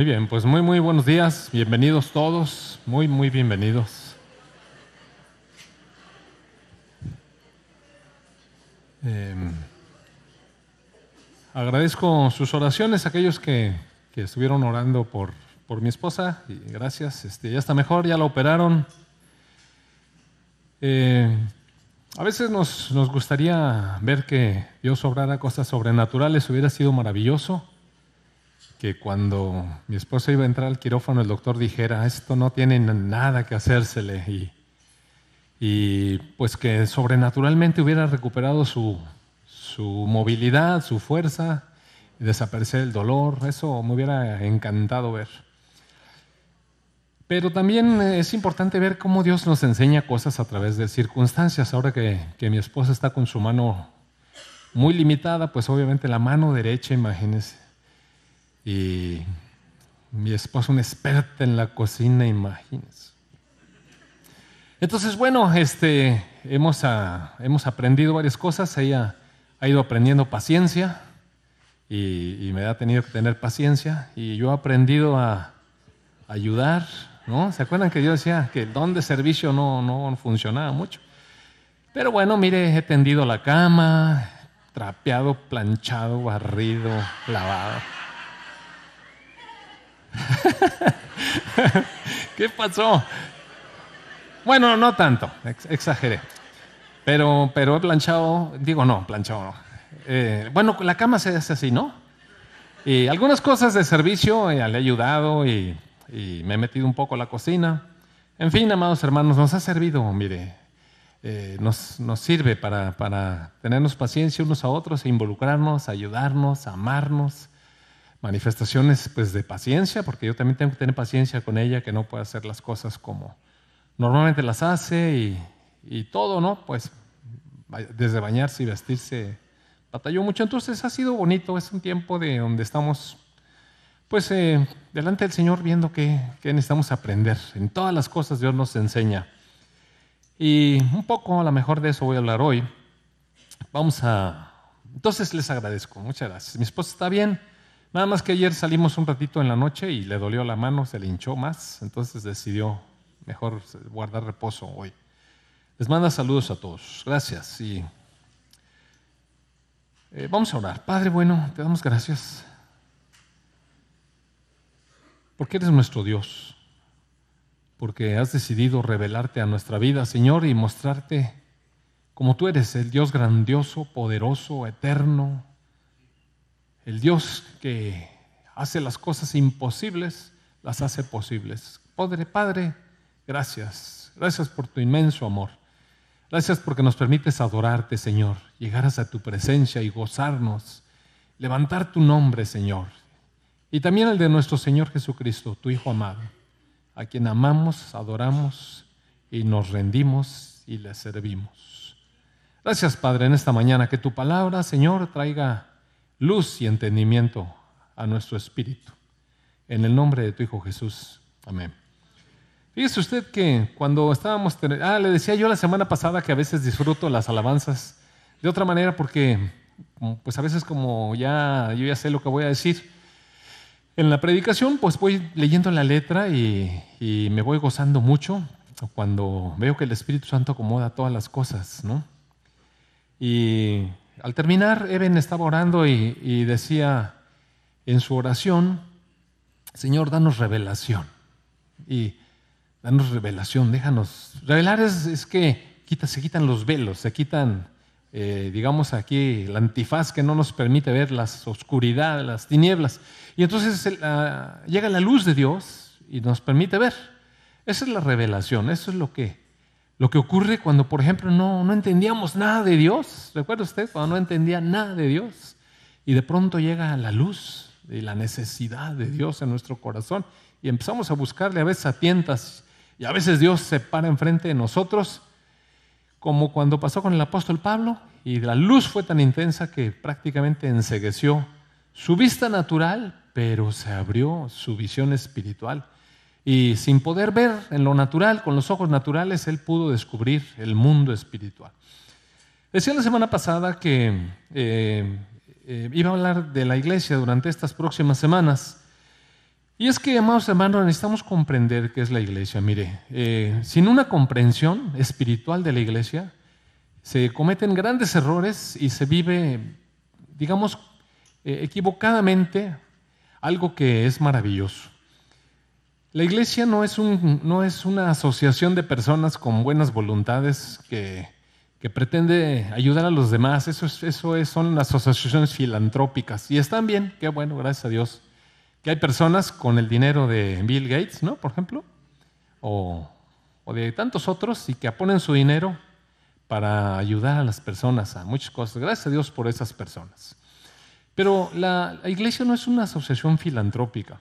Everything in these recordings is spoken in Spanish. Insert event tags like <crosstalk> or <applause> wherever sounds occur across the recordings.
Muy bien, pues muy, muy buenos días. Bienvenidos todos. Muy, muy bienvenidos. Eh, agradezco sus oraciones, aquellos que, que estuvieron orando por, por, mi esposa. Y gracias. Este, ya está mejor, ya la operaron. Eh, a veces nos, nos gustaría ver que Dios obrara cosas sobrenaturales, hubiera sido maravilloso que cuando mi esposa iba a entrar al quirófano el doctor dijera, esto no tiene nada que hacérsele y, y pues que sobrenaturalmente hubiera recuperado su, su movilidad, su fuerza desaparecer el dolor, eso me hubiera encantado ver. Pero también es importante ver cómo Dios nos enseña cosas a través de circunstancias. Ahora que, que mi esposa está con su mano muy limitada, pues obviamente la mano derecha, imagínense, y mi esposa, una experta en la cocina, imagínense. Entonces, bueno, este, hemos, a, hemos aprendido varias cosas. Ella ha ido aprendiendo paciencia y, y, me ha tenido que tener paciencia. Y yo he aprendido a ayudar, ¿no? ¿Se acuerdan que yo decía que el don de servicio no, no funcionaba mucho? Pero bueno, mire, he tendido la cama, trapeado, planchado, barrido, lavado. <laughs> ¿Qué pasó? Bueno, no tanto, exageré. Pero, pero he planchado, digo no, planchado no. Eh, bueno, la cama se hace así, ¿no? Y algunas cosas de servicio eh, le he ayudado y, me he metido un poco a la cocina. En fin, amados hermanos, nos ha servido, mire, eh, nos, sirve para, para tenernos paciencia unos a otros, e involucrarnos, ayudarnos, amarnos manifestaciones pues, de paciencia, porque yo también tengo que tener paciencia con ella, que no puede hacer las cosas como normalmente las hace y, y todo, ¿no? Pues desde bañarse y vestirse batalló mucho. Entonces ha sido bonito, es un tiempo de donde estamos pues eh, delante del Señor viendo qué, qué necesitamos aprender. En todas las cosas Dios nos enseña. Y un poco a lo mejor de eso voy a hablar hoy. Vamos a... Entonces les agradezco, muchas gracias. Mi esposa está bien, Nada más que ayer salimos un ratito en la noche y le dolió la mano, se le hinchó más, entonces decidió mejor guardar reposo hoy. Les manda saludos a todos. Gracias. Y eh, vamos a orar. Padre bueno, te damos gracias porque eres nuestro Dios, porque has decidido revelarte a nuestra vida, Señor, y mostrarte como tú eres, el Dios grandioso, poderoso, eterno, el Dios que hace las cosas imposibles, las hace posibles. Padre, Padre, gracias. Gracias por tu inmenso amor. Gracias porque nos permites adorarte, Señor, llegar hasta tu presencia y gozarnos, levantar tu nombre, Señor. Y también el de nuestro Señor Jesucristo, tu Hijo amado, a quien amamos, adoramos y nos rendimos y le servimos. Gracias, Padre, en esta mañana, que tu palabra, Señor, traiga luz y entendimiento a nuestro espíritu. En el nombre de tu Hijo Jesús. Amén. Fíjese usted que cuando estábamos... Ah, le decía yo la semana pasada que a veces disfruto las alabanzas de otra manera porque, pues a veces como ya yo ya sé lo que voy a decir, en la predicación pues voy leyendo la letra y, y me voy gozando mucho cuando veo que el Espíritu Santo acomoda todas las cosas, ¿no? Y al terminar, Eben estaba orando y, decía en su oración, Señor, danos revelación. Y danos revelación, déjanos. Revelar es, que quita, se quitan los velos, se quitan, eh, digamos aquí, el antifaz que no nos permite ver las oscuridades, las tinieblas. Y entonces llega la luz de Dios y nos permite ver. Esa es la revelación, eso es lo que lo que ocurre cuando, por ejemplo, no, no entendíamos nada de Dios. ¿Recuerda usted cuando no entendía nada de Dios? Y de pronto llega la luz y la necesidad de Dios en nuestro corazón y empezamos a buscarle a veces a tientas y a veces Dios se para enfrente de nosotros, como cuando pasó con el apóstol Pablo y la luz fue tan intensa que prácticamente ensegueció su vista natural, pero se abrió su visión espiritual. Y sin poder ver en lo natural, con los ojos naturales, él pudo descubrir el mundo espiritual. Decía la semana pasada que eh, eh, iba a hablar de la iglesia durante estas próximas semanas. Y es que, amados hermanos, necesitamos comprender qué es la iglesia. Mire, eh, sin una comprensión espiritual de la iglesia, se cometen grandes errores y se vive, digamos, equivocadamente algo que es maravilloso. La iglesia no es, una asociación de personas con buenas voluntades que, pretende ayudar a los demás. Eso, es, eso es, son las asociaciones filantrópicas. Y están bien, qué bueno, gracias a Dios. Que hay personas con el dinero de Bill Gates, ¿no? Por ejemplo, o, o de tantos otros, y que ponen su dinero para ayudar a las personas a muchas cosas. Gracias a Dios por esas personas. Pero la, iglesia no es una asociación filantrópica,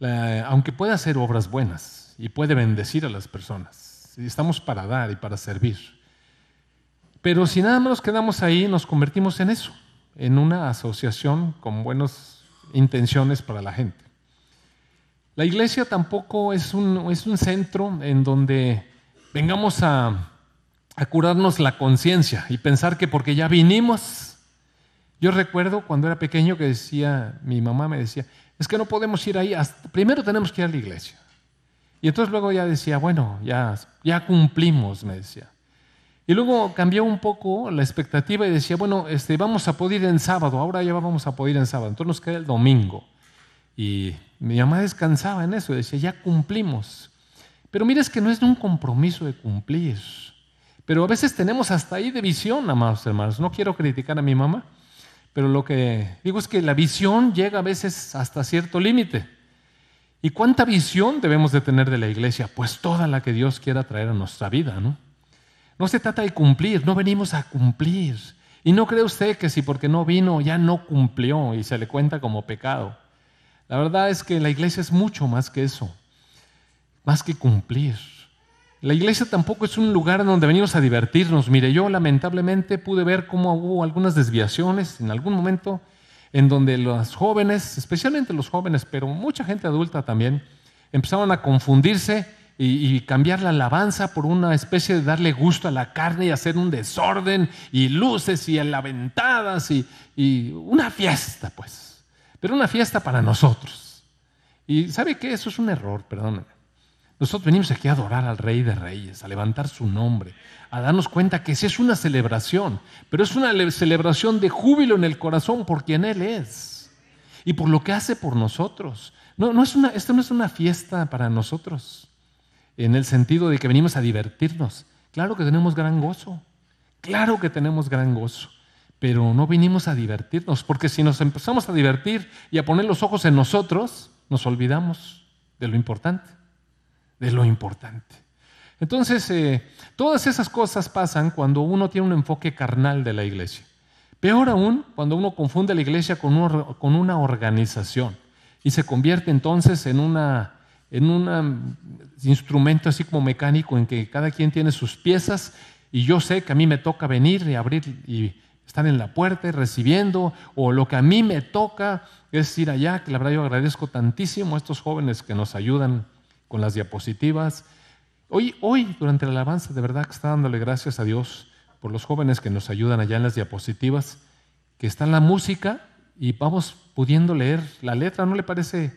aunque puede hacer obras buenas y puede bendecir a las personas. Estamos para dar y para servir. Pero si nada más nos quedamos ahí, nos convertimos en eso, en una asociación con buenas intenciones para la gente. La iglesia tampoco es un, es un centro en donde vengamos a, a curarnos la conciencia y pensar que porque ya vinimos yo recuerdo cuando era pequeño que decía, mi mamá me decía, es que no podemos ir ahí, primero tenemos que ir a la iglesia. Y entonces luego ya decía, bueno, ya, ya cumplimos, me decía. Y luego cambió un poco la expectativa y decía, bueno, este, vamos a poder ir en sábado, ahora ya vamos a poder ir en sábado, entonces nos queda el domingo. Y mi mamá descansaba en eso, decía, ya cumplimos. Pero mira, es que no es un compromiso de cumplir. Pero a veces tenemos hasta ahí de visión, amados hermanos. No quiero criticar a mi mamá, pero lo que digo es que la visión llega a veces hasta cierto límite. ¿Y cuánta visión debemos de tener de la iglesia? Pues toda la que Dios quiera traer a nuestra vida, ¿no? No se trata de cumplir, no venimos a cumplir. Y no cree usted que si porque no vino ya no cumplió y se le cuenta como pecado. La verdad es que la iglesia es mucho más que eso, más que cumplir. La iglesia tampoco es un lugar donde venimos a divertirnos. Mire, yo lamentablemente pude ver cómo hubo algunas desviaciones en algún momento en donde los jóvenes, especialmente los jóvenes, pero mucha gente adulta también, empezaron a confundirse y, cambiar la alabanza por una especie de darle gusto a la carne y hacer un desorden y luces y alaventadas y, y una fiesta, pues. Pero una fiesta para nosotros. Y ¿sabe qué? Eso es un error, perdónenme. Nosotros venimos aquí a adorar al Rey de Reyes, a levantar su nombre, a darnos cuenta que sí es una celebración, pero es una celebración de júbilo en el corazón por quien Él es y por lo que hace por nosotros. No, esto no es una fiesta para nosotros, en el sentido de que venimos a divertirnos. Claro que tenemos gran gozo, claro que tenemos gran gozo, pero no vinimos a divertirnos, porque si nos empezamos a divertir y a poner los ojos en nosotros, nos olvidamos de lo importante de lo importante. Entonces, eh, todas esas cosas pasan cuando uno tiene un enfoque carnal de la iglesia. Peor aún, cuando uno confunde la iglesia con, con una organización y se convierte entonces en, una, en un instrumento así como mecánico en que cada quien tiene sus piezas y yo sé que a mí me toca venir y abrir y estar en la puerta y recibiendo, o lo que a mí me toca es ir allá, que la verdad yo agradezco tantísimo a estos jóvenes que nos ayudan con las diapositivas. Hoy, hoy, durante la alabanza, de verdad que está dándole gracias a Dios por los jóvenes que nos ayudan allá en las diapositivas, que está en la música y vamos pudiendo leer la letra. ¿No le parece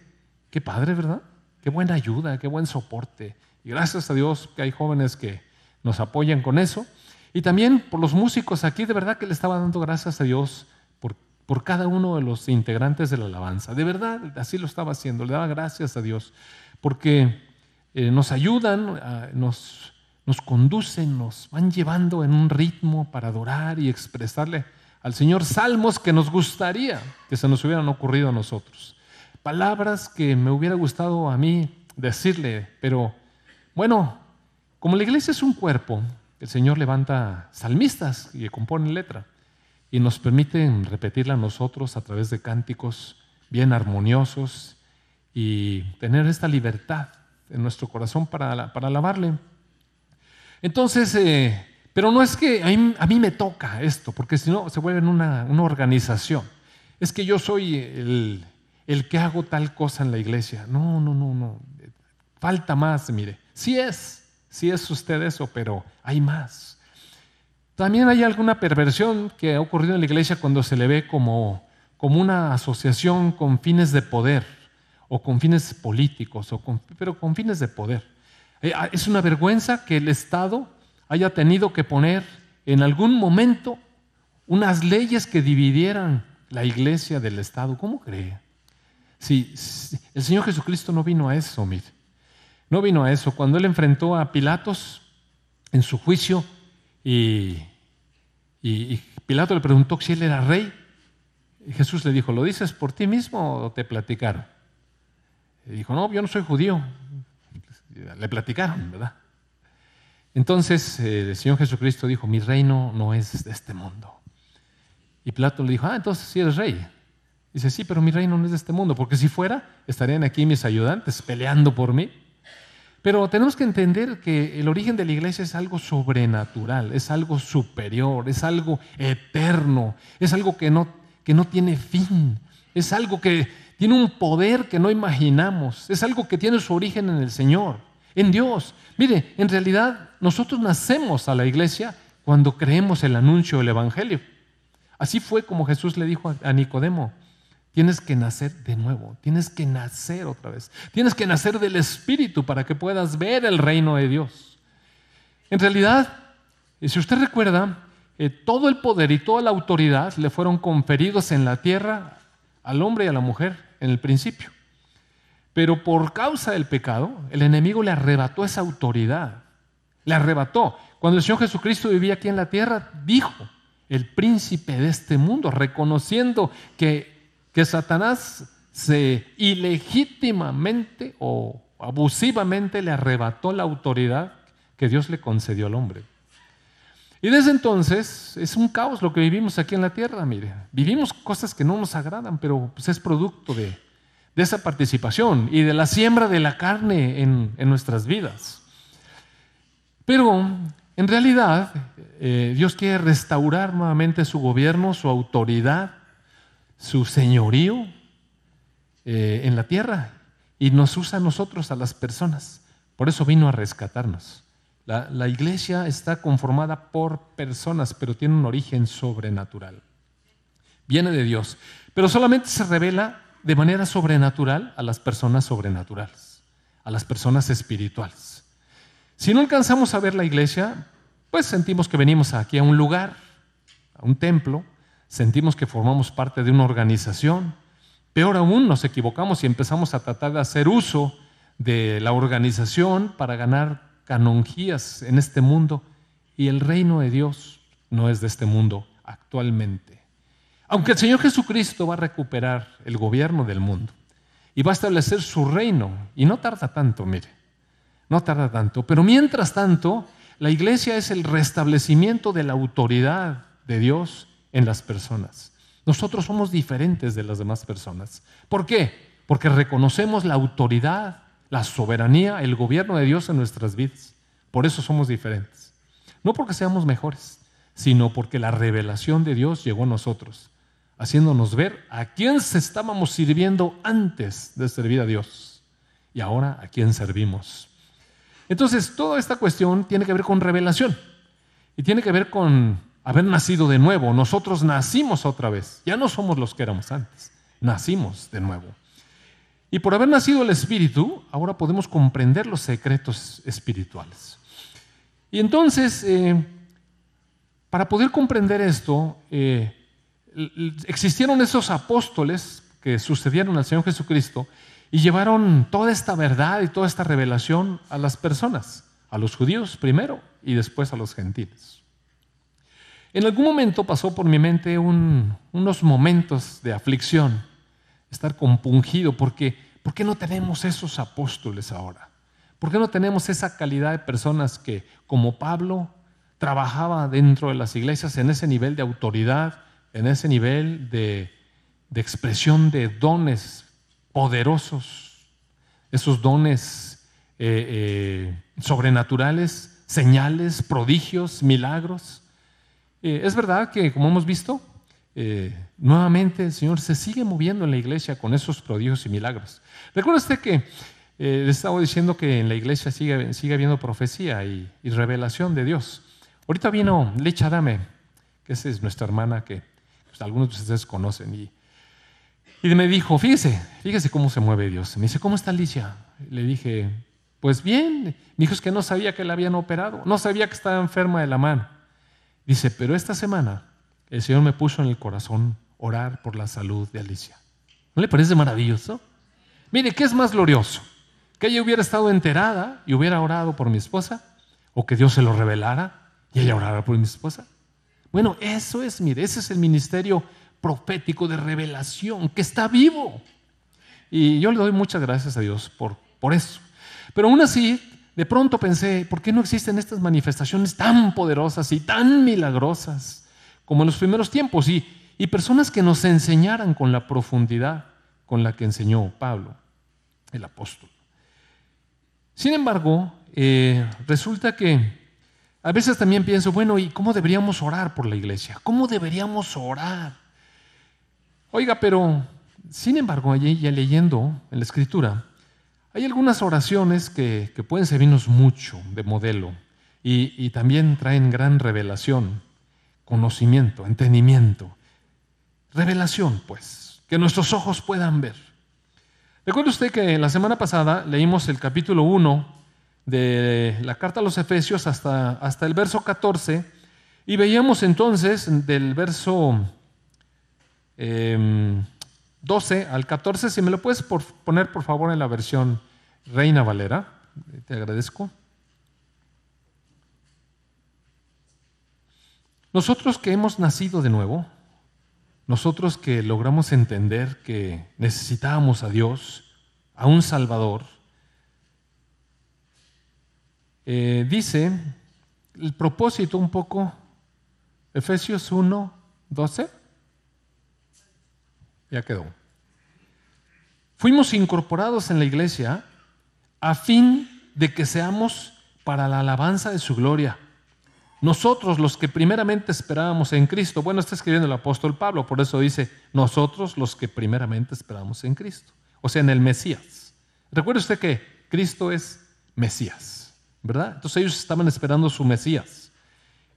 qué padre, verdad? Qué buena ayuda, qué buen soporte. Y gracias a Dios que hay jóvenes que nos apoyan con eso. Y también por los músicos aquí, de verdad que le estaba dando gracias a Dios por, por cada uno de los integrantes de la alabanza. De verdad, así lo estaba haciendo, le daba gracias a Dios porque eh, nos ayudan, nos, nos conducen, nos van llevando en un ritmo para adorar y expresarle al Señor salmos que nos gustaría que se nos hubieran ocurrido a nosotros. Palabras que me hubiera gustado a mí decirle, pero bueno, como la iglesia es un cuerpo, el Señor levanta salmistas y compone letra y nos permite repetirla a nosotros a través de cánticos bien armoniosos y tener esta libertad en nuestro corazón para, para alabarle. Entonces, eh, pero no es que a mí, me toca esto, porque si no se vuelve una, una organización. Es que yo soy el, el que hago tal cosa en la iglesia. No, no, no, no. Falta más, mire. Sí es, sí es usted eso, pero hay más. También hay alguna perversión que ha ocurrido en la iglesia cuando se le ve como, como una asociación con fines de poder o con fines políticos, o pero con fines de poder. Eh, ah, es una vergüenza que el Estado haya tenido que poner en algún momento unas leyes que dividieran la iglesia del Estado. ¿Cómo cree? Si, el Señor Jesucristo no vino a eso, mire. No vino a eso. Cuando él enfrentó a Pilatos en su juicio y, y Pilato le preguntó si él era rey, Jesús le dijo, ¿lo dices por ti mismo o te platicaron? Dijo, no, yo no soy judío. Le platicaron, ¿verdad? Entonces eh, el Señor Jesucristo dijo, mi reino no es de este mundo. Y Plato le dijo, ah, entonces sí eres rey. Dice, sí, pero mi reino no es de este mundo, porque si fuera, estarían aquí mis ayudantes peleando por mí. Pero tenemos que entender que el origen de la iglesia es algo sobrenatural, es algo superior, es algo eterno, es algo que no, que no tiene fin, es algo que tiene un poder que no imaginamos, es algo que tiene su origen en el Señor, en Dios. Mire, en realidad nosotros nacemos a la iglesia cuando creemos el anuncio del Evangelio. Así fue como Jesús le dijo a Nicodemo, tienes que nacer de nuevo, tienes que nacer otra vez, tienes que nacer del Espíritu para que puedas ver el reino de Dios. En realidad, eh, si usted recuerda, eh, todo el poder y toda la autoridad le fueron conferidos en la tierra al hombre y a la mujer en el principio. Pero por causa del pecado, el enemigo le arrebató esa autoridad. Le arrebató. Cuando el Señor Jesucristo vivía aquí en la tierra, dijo, el príncipe de este mundo, reconociendo que, que Satanás se ilegítimamente o abusivamente le arrebató la autoridad que Dios le concedió al hombre. Y desde entonces es un caos lo que vivimos aquí en la tierra, mire. Vivimos cosas que no nos agradan, pero pues es producto de, esa participación y de la siembra de la carne en, nuestras vidas. Pero en realidad eh, Dios quiere restaurar nuevamente su gobierno, su autoridad, su señorío eh, en la tierra y nos usa a nosotros, a las personas. Por eso vino a rescatarnos. La, iglesia está conformada por personas, pero tiene un origen sobrenatural. Viene de Dios, pero solamente se revela de manera sobrenatural a las personas sobrenaturales, a las personas espirituales. Si no alcanzamos a ver la iglesia, pues sentimos que venimos aquí a un lugar, a un templo, sentimos que formamos parte de una organización. Peor aún, nos equivocamos y empezamos a tratar de hacer uso de la organización para ganar canonjías en este mundo y el reino de Dios no es de este mundo actualmente. Aunque el Señor Jesucristo va a recuperar el gobierno del mundo y va a establecer su reino, y no tarda tanto, mire, no tarda tanto, pero mientras tanto, la iglesia es el restablecimiento de la autoridad de Dios en las personas. Nosotros somos diferentes de las demás personas. ¿Por qué? Porque reconocemos la autoridad la soberanía, el gobierno de Dios en nuestras vidas. Por eso somos diferentes. No porque seamos mejores, sino porque la revelación de Dios llegó a nosotros, haciéndonos ver a quién se estábamos sirviendo antes de servir a Dios y ahora a quién servimos. Entonces, toda esta cuestión tiene que ver con revelación y tiene que ver con haber nacido de nuevo. Nosotros nacimos otra vez, ya no somos los que éramos antes, nacimos de nuevo. Y por haber nacido el Espíritu, ahora podemos comprender los secretos espirituales. Y entonces, eh, para poder comprender esto, eh, existieron esos apóstoles que sucedieron al Señor Jesucristo y llevaron toda esta verdad y toda esta revelación a las personas, a los judíos primero y después a los gentiles. En algún momento pasó por mi mente unos momentos de aflicción estar compungido, porque ¿por qué no tenemos esos apóstoles ahora? ¿Por qué no tenemos esa calidad de personas que, como Pablo, trabajaba dentro de las iglesias en ese nivel de autoridad, en ese nivel de, expresión de dones poderosos, esos dones eh, eh, sobrenaturales, señales, prodigios, milagros? Eh, es verdad que, como hemos visto, eh, nuevamente el Señor se sigue moviendo en la iglesia con esos prodigios y milagros. Recuerda usted que eh, estaba diciendo que en la iglesia sigue, sigue habiendo profecía y, revelación de Dios. Ahorita vino Lecha Dame, que esa es nuestra hermana que pues, algunos de ustedes conocen. Y Y me dijo, fíjese, fíjese cómo se mueve Dios. Me dice, ¿cómo está Alicia? Le dije, pues bien. Me dijo, es que no sabía que la habían operado, no sabía que estaba enferma de la mano. Dice, pero esta semana el Señor me puso en el corazón orar por la salud de Alicia. ¿No le parece maravilloso? Mire, ¿qué es más glorioso? ¿Que ella hubiera estado enterada y hubiera orado por mi esposa? ¿O que Dios se lo revelara y ella orara por mi esposa? Bueno, eso es, mire, ese es el ministerio profético de revelación que está vivo. Y yo le doy muchas gracias a Dios por, por eso. Pero aún así, de pronto pensé, ¿por qué no existen estas manifestaciones tan poderosas y tan milagrosas como en los primeros tiempos? Y, y personas que nos enseñaran con la profundidad con la que enseñó Pablo, el apóstol. Sin embargo, eh, resulta que a veces también pienso, bueno, ¿y cómo deberíamos orar por la iglesia? ¿Cómo deberíamos orar? Oiga, pero, sin embargo, allí ya leyendo en la escritura, hay algunas oraciones que, pueden servirnos mucho de modelo y, y también traen gran revelación, conocimiento, entendimiento. Revelación, pues, que nuestros ojos puedan ver. Recuerda usted que la semana pasada leímos el capítulo 1 de la carta a los Efesios hasta, hasta el verso 14 y veíamos entonces del verso 12 em, al 14, si me lo puedes poner por favor en la versión Reina Valera, te agradezco. Nosotros que hemos nacido de nuevo, nosotros que logramos entender que necesitábamos a Dios, a un Salvador, eh, dice el propósito un poco, Efesios 1, 12, ya quedó. Fuimos incorporados en la iglesia a fin de que seamos para la alabanza de su gloria. Nosotros los que primeramente esperábamos en Cristo, bueno, está escribiendo el apóstol Pablo, por eso dice, nosotros los que primeramente esperamos en Cristo, o sea, en el Mesías. Recuerde usted que Cristo es Mesías, ¿verdad? Entonces ellos estaban esperando su Mesías.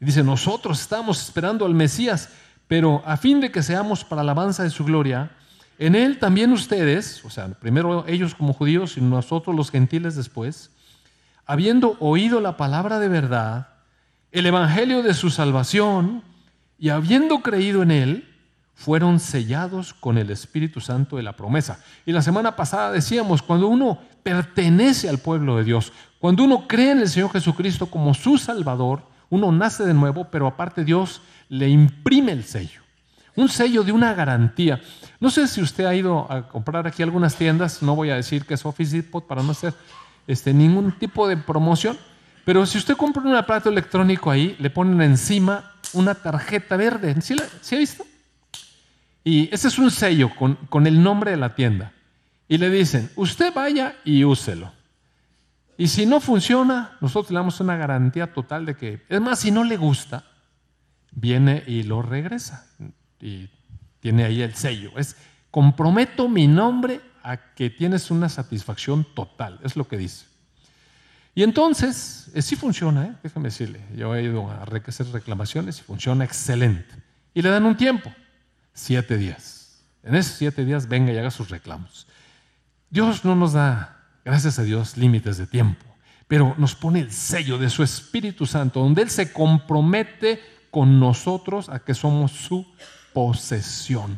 Y dice, nosotros estamos esperando al Mesías, pero a fin de que seamos para la alabanza de su gloria, en él también ustedes, o sea, primero ellos como judíos y nosotros los gentiles después, habiendo oído la palabra de verdad, el Evangelio de su salvación y habiendo creído en él, fueron sellados con el Espíritu Santo de la promesa. Y la semana pasada decíamos, cuando uno pertenece al pueblo de Dios, cuando uno cree en el Señor Jesucristo como su Salvador, uno nace de nuevo, pero aparte Dios le imprime el sello. Un sello de una garantía. No sé si usted ha ido a comprar aquí algunas tiendas, no voy a decir que es Office Depot para no hacer este, ningún tipo de promoción, pero si usted compra un aparato electrónico ahí, le ponen encima una tarjeta verde. ¿Sí, ha visto? Y ese es un sello con, con el nombre de la tienda. Y le dicen, usted vaya y úselo. Y si no funciona, nosotros le damos una garantía total de que, es más, si no le gusta, viene y lo regresa. Y tiene ahí el sello. Es, comprometo mi nombre a que tienes una satisfacción total, es lo que dice. Y entonces, eh, sí funciona, ¿eh? déjame decirle, yo he ido a hacer reclamaciones y funciona excelente. Y le dan un tiempo, siete días. En esos siete días venga y haga sus reclamos. Dios no nos da, gracias a Dios, límites de tiempo, pero nos pone el sello de su Espíritu Santo, donde Él se compromete con nosotros a que somos su posesión.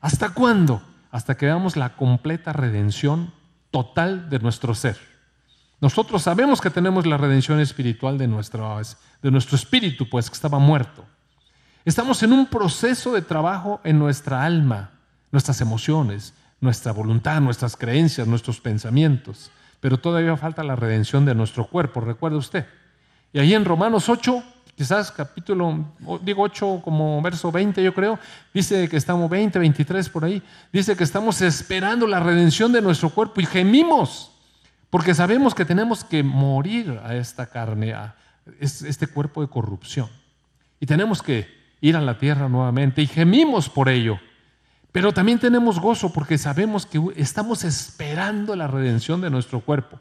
¿Hasta cuándo? Hasta que veamos la completa redención total de nuestro ser. Nosotros sabemos que tenemos la redención espiritual de nuestro, de nuestro espíritu, pues que estaba muerto. Estamos en un proceso de trabajo en nuestra alma, nuestras emociones, nuestra voluntad, nuestras creencias, nuestros pensamientos. Pero todavía falta la redención de nuestro cuerpo, recuerde usted. Y ahí en Romanos 8, quizás capítulo, digo 8 como verso 20 yo creo, dice que estamos 20, 23 por ahí, dice que estamos esperando la redención de nuestro cuerpo y gemimos porque sabemos que tenemos que morir a esta carne, a este cuerpo de corrupción. Y tenemos que ir a la tierra nuevamente y gemimos por ello. Pero también tenemos gozo porque sabemos que estamos esperando la redención de nuestro cuerpo.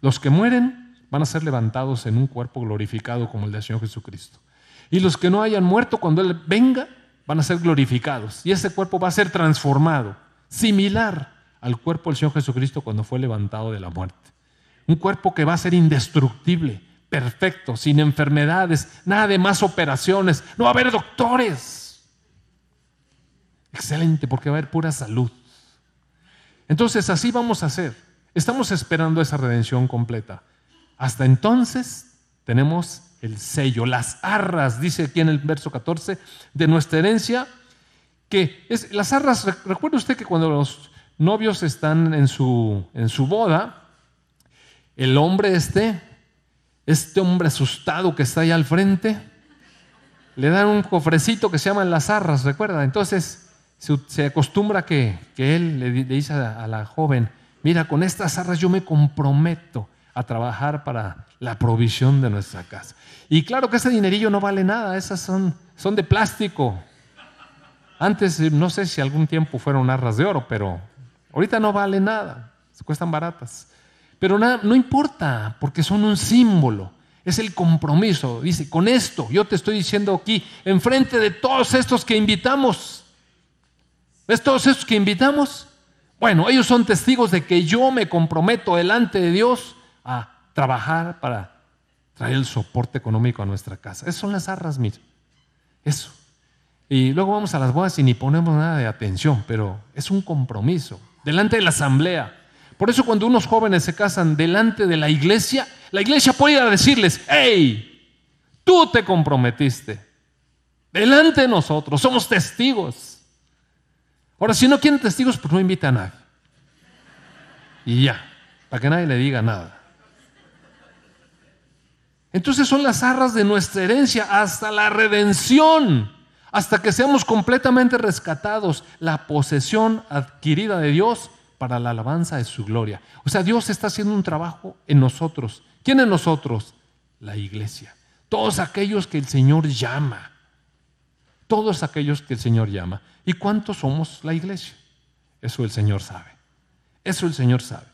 Los que mueren van a ser levantados en un cuerpo glorificado como el del Señor Jesucristo. Y los que no hayan muerto cuando Él venga van a ser glorificados. Y ese cuerpo va a ser transformado. similar al cuerpo del Señor Jesucristo cuando fue levantado de la muerte. Un cuerpo que va a ser indestructible, perfecto, sin enfermedades, nada de más operaciones, no va a haber doctores. Excelente, porque va a haber pura salud. Entonces así vamos a hacer. Estamos esperando esa redención completa. Hasta entonces tenemos el sello, las arras, dice aquí en el verso 14, de nuestra herencia, que es, las arras, recuerde usted que cuando los novios están en su, en su boda, el hombre este, este hombre asustado que está ahí al frente, le dan un cofrecito que se llama las arras, recuerda. Entonces se, acostumbra que, él le, dice a, la joven, mira, con estas arras yo me comprometo a trabajar para la provisión de nuestra casa. Y claro que ese dinerillo no vale nada, esas son, son de plástico. Antes, no sé si algún tiempo fueron arras de oro, pero ahorita no vale nada, se cuestan baratas. Pero nada, no importa, porque son un símbolo. Es el compromiso. Dice, con esto yo te estoy diciendo aquí, enfrente de todos estos que invitamos. ¿Ves todos estos que invitamos? Bueno, ellos son testigos de que yo me comprometo delante de Dios a trabajar para traer el soporte económico a nuestra casa. Esas son las arras, mira. Eso. Y luego vamos a las bodas y ni ponemos nada de atención, pero es un compromiso. Delante de la asamblea, por eso cuando unos jóvenes se casan delante de la iglesia, la iglesia puede ir a decirles, hey, tú te comprometiste. Delante de nosotros, somos testigos. Ahora, si no quieren testigos, pues no invita a nadie. Y ya, para que nadie le diga nada. Entonces son las arras de nuestra herencia hasta la redención, hasta que seamos completamente rescatados, la posesión adquirida de Dios para la alabanza de su gloria. O sea, Dios está haciendo un trabajo en nosotros. ¿Quién en nosotros? La iglesia. Todos aquellos que el Señor llama. Todos aquellos que el Señor llama. ¿Y cuántos somos la iglesia? Eso el Señor sabe. Eso el Señor sabe.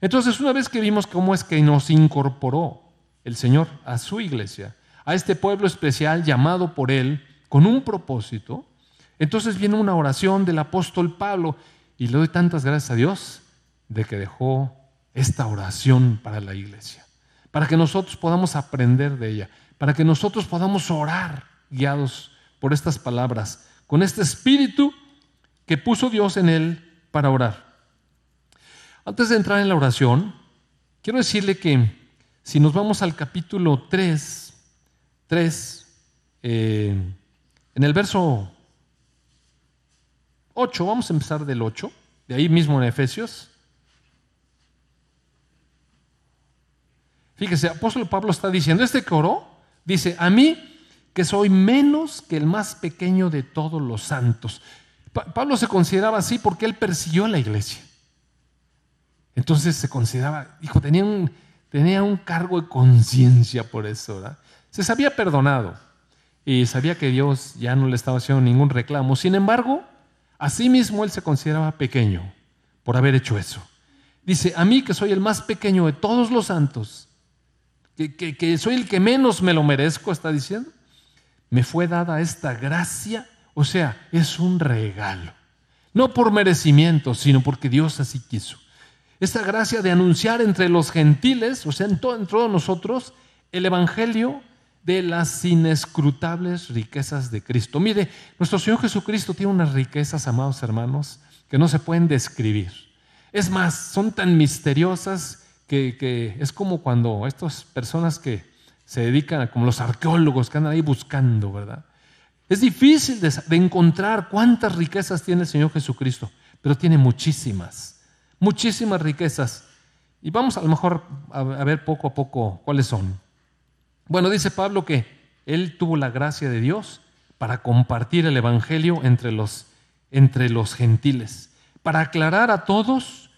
Entonces, una vez que vimos cómo es que nos incorporó el Señor a su iglesia, a este pueblo especial llamado por Él con un propósito, entonces viene una oración del apóstol Pablo y le doy tantas gracias a Dios de que dejó esta oración para la iglesia, para que nosotros podamos aprender de ella, para que nosotros podamos orar guiados por estas palabras, con este espíritu que puso Dios en él para orar. Antes de entrar en la oración, quiero decirle que si nos vamos al capítulo 3, 3, eh, en el verso 8, vamos a empezar del 8, de ahí mismo en Efesios. Fíjese, apóstol Pablo está diciendo, este coro dice, a mí que soy menos que el más pequeño de todos los santos. Pablo se consideraba así porque él persiguió a la iglesia. Entonces se consideraba, hijo, tenía un, tenía un cargo de conciencia por eso, ¿verdad? Se sabía perdonado y sabía que Dios ya no le estaba haciendo ningún reclamo. Sin embargo, Asimismo, él se consideraba pequeño por haber hecho eso. Dice, a mí que soy el más pequeño de todos los santos, que, soy el que menos me lo merezco, está diciendo, me fue dada esta gracia, o sea, es un regalo. No por merecimiento, sino porque Dios así quiso. Esta gracia de anunciar entre los gentiles, o sea, en, todo, en todos nosotros, el Evangelio de las inescrutables riquezas de Cristo. Mire, nuestro Señor Jesucristo tiene unas riquezas, amados hermanos, que no se pueden describir. Es más, son tan misteriosas que, es como cuando estas personas que se dedican, como los arqueólogos que andan ahí buscando, ¿verdad? Es difícil de, de encontrar cuántas riquezas tiene el Señor Jesucristo, pero tiene muchísimas, muchísimas riquezas. Y vamos a lo mejor a ver poco a poco cuáles son. Bueno, dice Pablo que él tuvo la gracia de Dios para compartir el Evangelio entre los, entre los gentiles, para aclarar a todos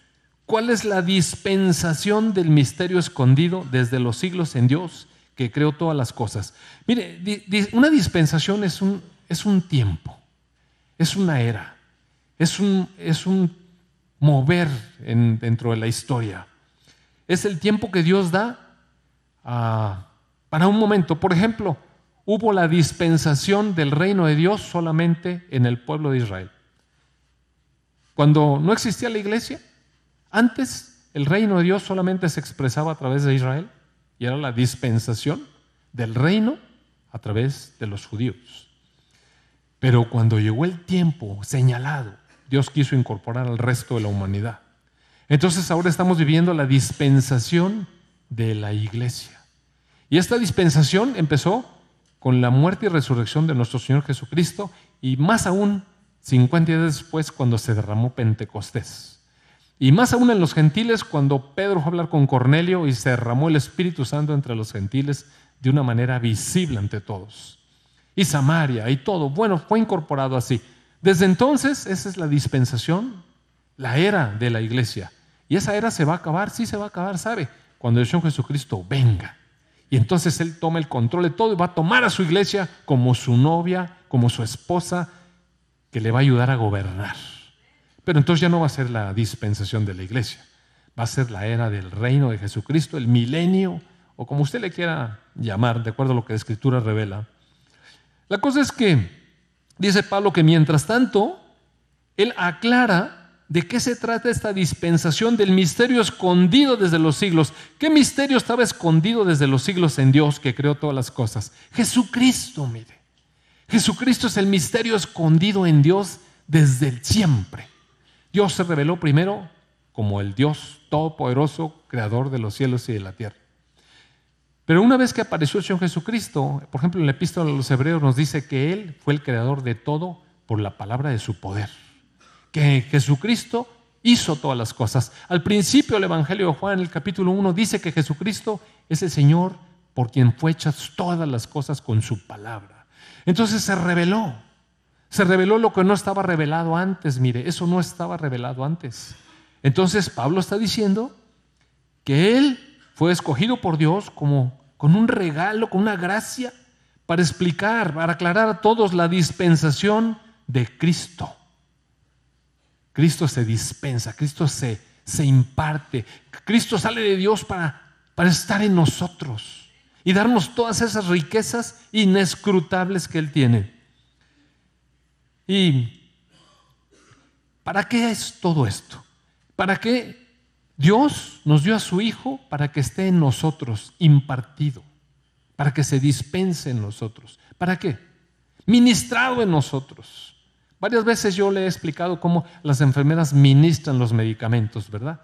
cuál es la dispensación del misterio escondido desde los siglos en Dios que creó todas las cosas. Mire, una dispensación es un, es un tiempo, es una era, es un, es un mover dentro de la historia. Es el tiempo que Dios da a para un momento. Por ejemplo, hubo la dispensación del reino de Dios solamente en el pueblo de Israel. Cuando no existía la iglesia, antes el reino de Dios solamente se expresaba a través de Israel y era la dispensación del reino a través de los judíos. Pero cuando llegó el tiempo señalado, Dios quiso incorporar al resto de la humanidad. Entonces ahora estamos viviendo la dispensación de la iglesia. Y esta dispensación empezó con la muerte y resurrección de nuestro Señor Jesucristo y más aún 50 días después cuando se derramó Pentecostés. Y más aún en los gentiles cuando Pedro fue a hablar con Cornelio y se derramó el Espíritu Santo entre los gentiles de una manera visible ante todos. Y Samaria y todo, bueno, fue incorporado así. Desde entonces, esa es la dispensación, la era de la iglesia. Y esa era se va a acabar, sí se va a acabar, ¿sabe? Cuando el Señor Jesucristo venga. Y entonces Él toma el control de todo y va a tomar a su iglesia como su novia, como su esposa, que le va a ayudar a gobernar. Pero entonces ya no va a ser la dispensación de la iglesia, va a ser la era del reino de Jesucristo, el milenio, o como usted le quiera llamar, de acuerdo a lo que la Escritura revela. La cosa es que, dice Pablo, que mientras tanto, Él aclara ¿De qué se trata esta dispensación del misterio escondido desde los siglos? ¿Qué misterio estaba escondido desde los siglos en Dios que creó todas las cosas? Jesucristo, mire. Jesucristo es el misterio escondido en Dios desde el siempre. Dios se reveló primero como el Dios todopoderoso, creador de los cielos y de la tierra. Pero una vez que apareció el Señor Jesucristo, por ejemplo en la epístola de los Hebreos nos dice que Él fue el creador de todo por la palabra de su poder que Jesucristo hizo todas las cosas. Al principio el Evangelio de Juan, en el capítulo 1, dice que Jesucristo es el Señor por quien fue hechas todas las cosas con su palabra. Entonces se reveló, se reveló lo que no estaba revelado antes, mire, eso no estaba revelado antes. Entonces Pablo está diciendo que él fue escogido por Dios como con un regalo, con una gracia, para explicar, para aclarar a todos la dispensación de Cristo. Cristo se dispensa, Cristo se, se imparte, Cristo sale de Dios para, para estar en nosotros y darnos todas esas riquezas inescrutables que Él tiene. ¿Y para qué es todo esto? ¿Para qué Dios nos dio a su Hijo para que esté en nosotros, impartido, para que se dispense en nosotros? ¿Para qué? Ministrado en nosotros. Varias veces yo le he explicado cómo las enfermeras ministran los medicamentos, ¿verdad?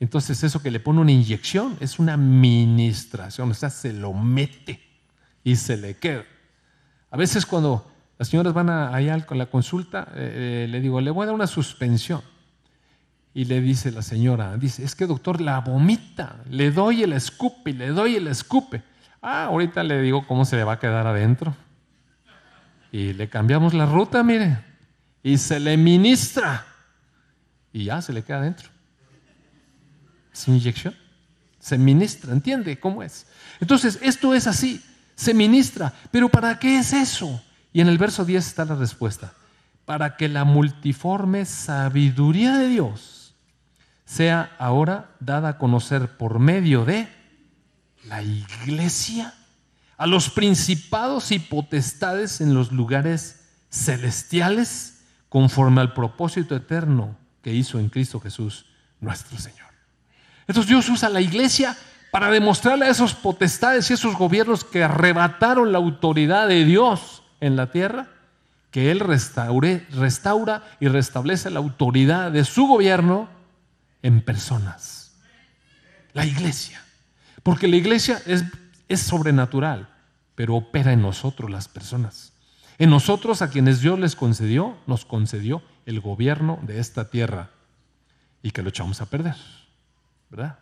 Entonces eso que le pone una inyección es una ministración, o sea, se lo mete y se le queda. A veces cuando las señoras van allá con la consulta, eh, eh, le digo, le voy a dar una suspensión. Y le dice la señora, dice, es que doctor la vomita, le doy el escupe, le doy el escupe. Ah, ahorita le digo cómo se le va a quedar adentro. Y le cambiamos la ruta, mire y se le ministra y ya se le queda adentro. Es inyección. Se ministra, ¿entiende cómo es? Entonces, esto es así, se ministra. Pero ¿para qué es eso? Y en el verso 10 está la respuesta. Para que la multiforme sabiduría de Dios sea ahora dada a conocer por medio de la iglesia a los principados y potestades en los lugares celestiales conforme al propósito eterno que hizo en Cristo Jesús nuestro Señor. Entonces Dios usa la iglesia para demostrarle a esos potestades y esos gobiernos que arrebataron la autoridad de Dios en la tierra, que Él restaure, restaura y restablece la autoridad de su gobierno en personas. La iglesia. Porque la iglesia es, es sobrenatural, pero opera en nosotros las personas. En nosotros, a quienes Dios les concedió, nos concedió el gobierno de esta tierra y que lo echamos a perder, ¿verdad?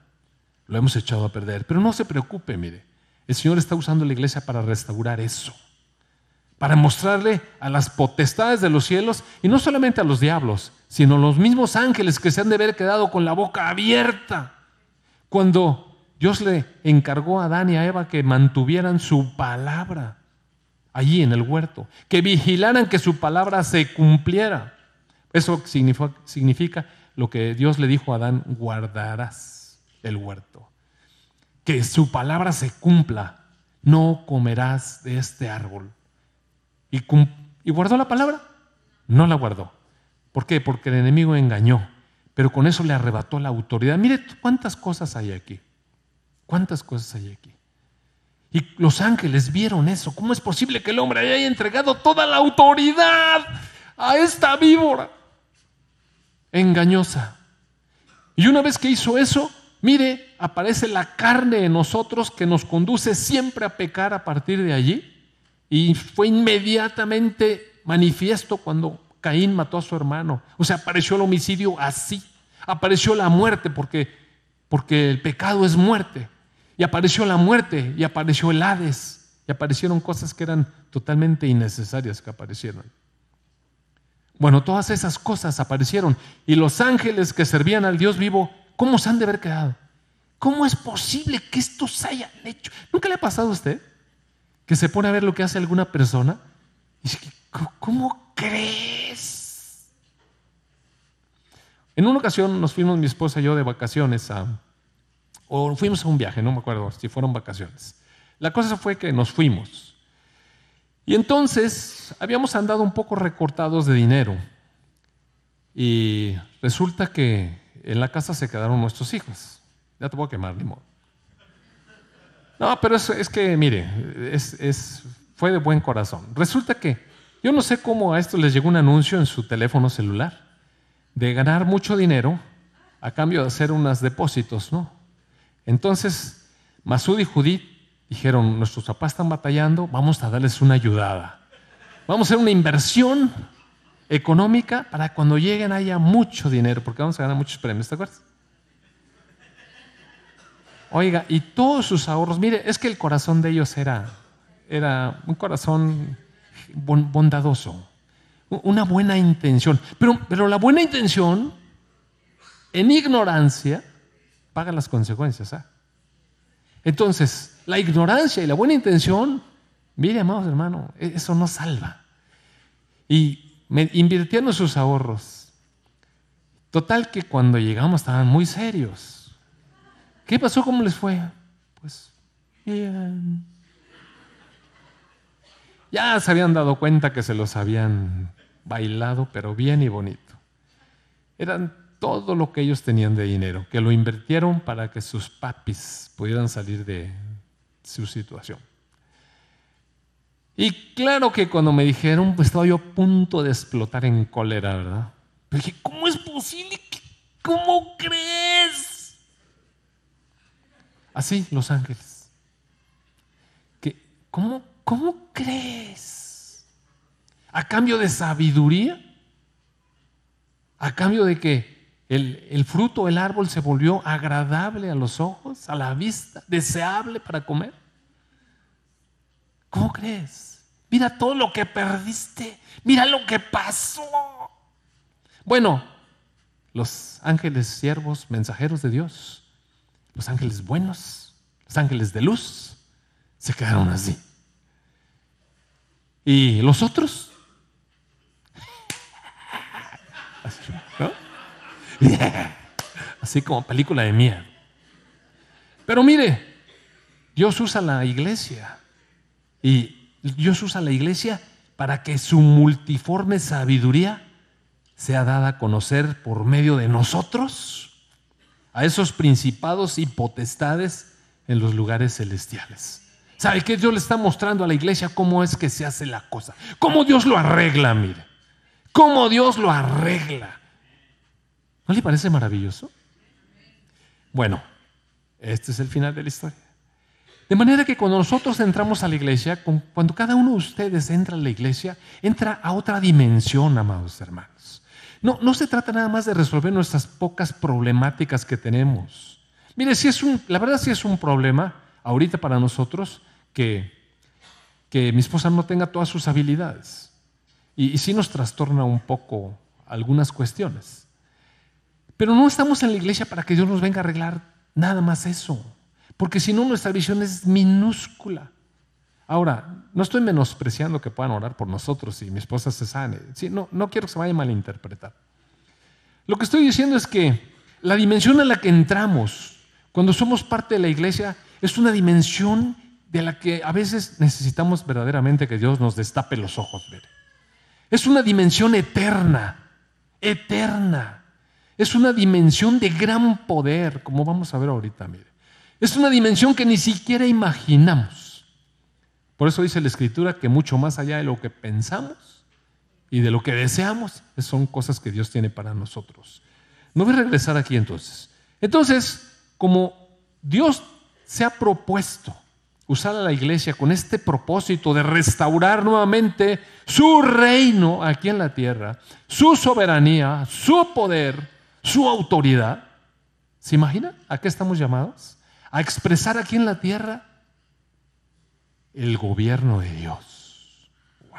Lo hemos echado a perder. Pero no se preocupe, mire, el Señor está usando la iglesia para restaurar eso, para mostrarle a las potestades de los cielos, y no solamente a los diablos, sino a los mismos ángeles que se han de haber quedado con la boca abierta cuando Dios le encargó a Adán y a Eva que mantuvieran su palabra allí en el huerto, que vigilaran que su palabra se cumpliera. Eso significa, lo que Dios le dijo a Adán, guardarás el huerto. Que su palabra se cumpla, no comerás de este árbol. ¿Y, ¿Y guardó la palabra? No la guardó. ¿Por qué? Porque el enemigo engañó, pero con eso le arrebató la autoridad. Mire cuántas cosas hay aquí. ¿Cuántas cosas hay aquí? Y los ángeles vieron eso. ¿Cómo es posible que el hombre haya entregado toda la autoridad a esta víbora engañosa? Y una vez que hizo eso, mire, aparece la carne en nosotros que nos conduce siempre a pecar a partir de allí. Y fue inmediatamente manifiesto cuando Caín mató a su hermano. O sea, apareció el homicidio así. Apareció la muerte porque, porque el pecado es muerte. Y apareció la muerte y apareció el Hades. Y aparecieron cosas que eran totalmente innecesarias que aparecieron. Bueno, todas esas cosas aparecieron. Y los ángeles que servían al Dios vivo, ¿cómo se han de haber quedado? ¿Cómo es posible que estos hayan hecho? ¿Nunca le ha pasado a usted que se pone a ver lo que hace alguna persona? Y dice, ¿cómo crees? En una ocasión nos fuimos mi esposa y yo de vacaciones a, o fuimos a un viaje, no me acuerdo si fueron vacaciones. La cosa fue que nos fuimos. Y entonces habíamos andado un poco recortados de dinero. Y resulta que en la casa se quedaron nuestros hijos. Ya te voy a quemar, ni modo. No, pero es, es que, mire, es, es, fue de buen corazón. Resulta que yo no sé cómo a esto les llegó un anuncio en su teléfono celular de ganar mucho dinero a cambio de hacer unos depósitos, ¿no? Entonces, Masud y Judith dijeron, nuestros papás están batallando, vamos a darles una ayudada. Vamos a hacer una inversión económica para cuando lleguen haya mucho dinero, porque vamos a ganar muchos premios, ¿te acuerdas? Oiga, y todos sus ahorros, mire, es que el corazón de ellos era, era un corazón bondadoso, una buena intención. Pero, pero la buena intención, en ignorancia, paga las consecuencias. ¿ah? Entonces, la ignorancia y la buena intención, mire, amados hermanos, e-, eso no salva. Y invirtieron sus ahorros. Total que cuando llegamos estaban muy serios. ¿Qué pasó? ¿Cómo les fue? Pues bien. Ya se habían dado cuenta que se los habían bailado, pero bien y bonito. Eran todo lo que ellos tenían de dinero, que lo invirtieron para que sus papis pudieran salir de su situación. Y claro que cuando me dijeron, pues estaba yo a punto de explotar en cólera, ¿verdad? Pero dije, ¿cómo es posible? ¿Cómo crees? Así, los ángeles. ¿Cómo, ¿Cómo crees? ¿A cambio de sabiduría? ¿A cambio de que el, fruto del árbol se volvió agradable a los ojos, a la vista, deseable para comer. ¿Cómo crees? Mira todo lo que perdiste, mira lo que pasó. Bueno, los ángeles siervos, mensajeros de Dios, los ángeles buenos, los ángeles de luz, se quedaron así. ¿Y los otros? <laughs> Así <laughs> como película de miedo. Pero mire, Dios usa la iglesia y Dios usa la iglesia para que su multiforme sabiduría sea dada a conocer por medio de nosotros a esos principados y potestades en los lugares celestiales. ¿Sabe qué? Dios le está mostrando a la iglesia cómo es que se hace la cosa, cómo Dios lo arregla, mire, cómo Dios lo arregla. ¿No le parece maravilloso? Bueno, este es el final de la historia. De manera que cuando nosotros entramos a la iglesia, cuando cada uno de ustedes entra a la iglesia, entra a otra dimensión, amados hermanos. No, no se trata nada más de resolver nuestras pocas problemáticas que tenemos. Mire, si es un, la verdad sí es un problema ahorita para nosotros que, que mi esposa no tenga todas sus habilidades. Y, y nos trastorna un poco algunas cuestiones. Pero no estamos en la iglesia para que Dios nos venga a arreglar nada más eso, porque si no nuestra visión es minúscula. Ahora, no estoy menospreciando que puedan orar por nosotros y mi esposa se sane. no, no quiero que se vaya a malinterpretar. Lo que estoy diciendo es que la dimensión en la que entramos cuando somos parte de la iglesia es una dimensión de la que a veces necesitamos verdaderamente que Dios nos destape los ojos. Es una dimensión eterna eterna. Es una dimensión de gran poder, como vamos a ver ahorita, mire. Es una dimensión que ni siquiera imaginamos. Por eso dice la Escritura que mucho más allá de lo que pensamos y de lo que deseamos, son cosas que Dios tiene para nosotros. No voy a regresar aquí entonces. Entonces, como Dios se ha propuesto usar a la iglesia con este propósito de restaurar nuevamente su reino aquí en la tierra, su soberanía, su poder, su autoridad. ¿Se imagina a qué estamos llamados? A expresar aquí en la tierra el gobierno de Dios. ¡Wow!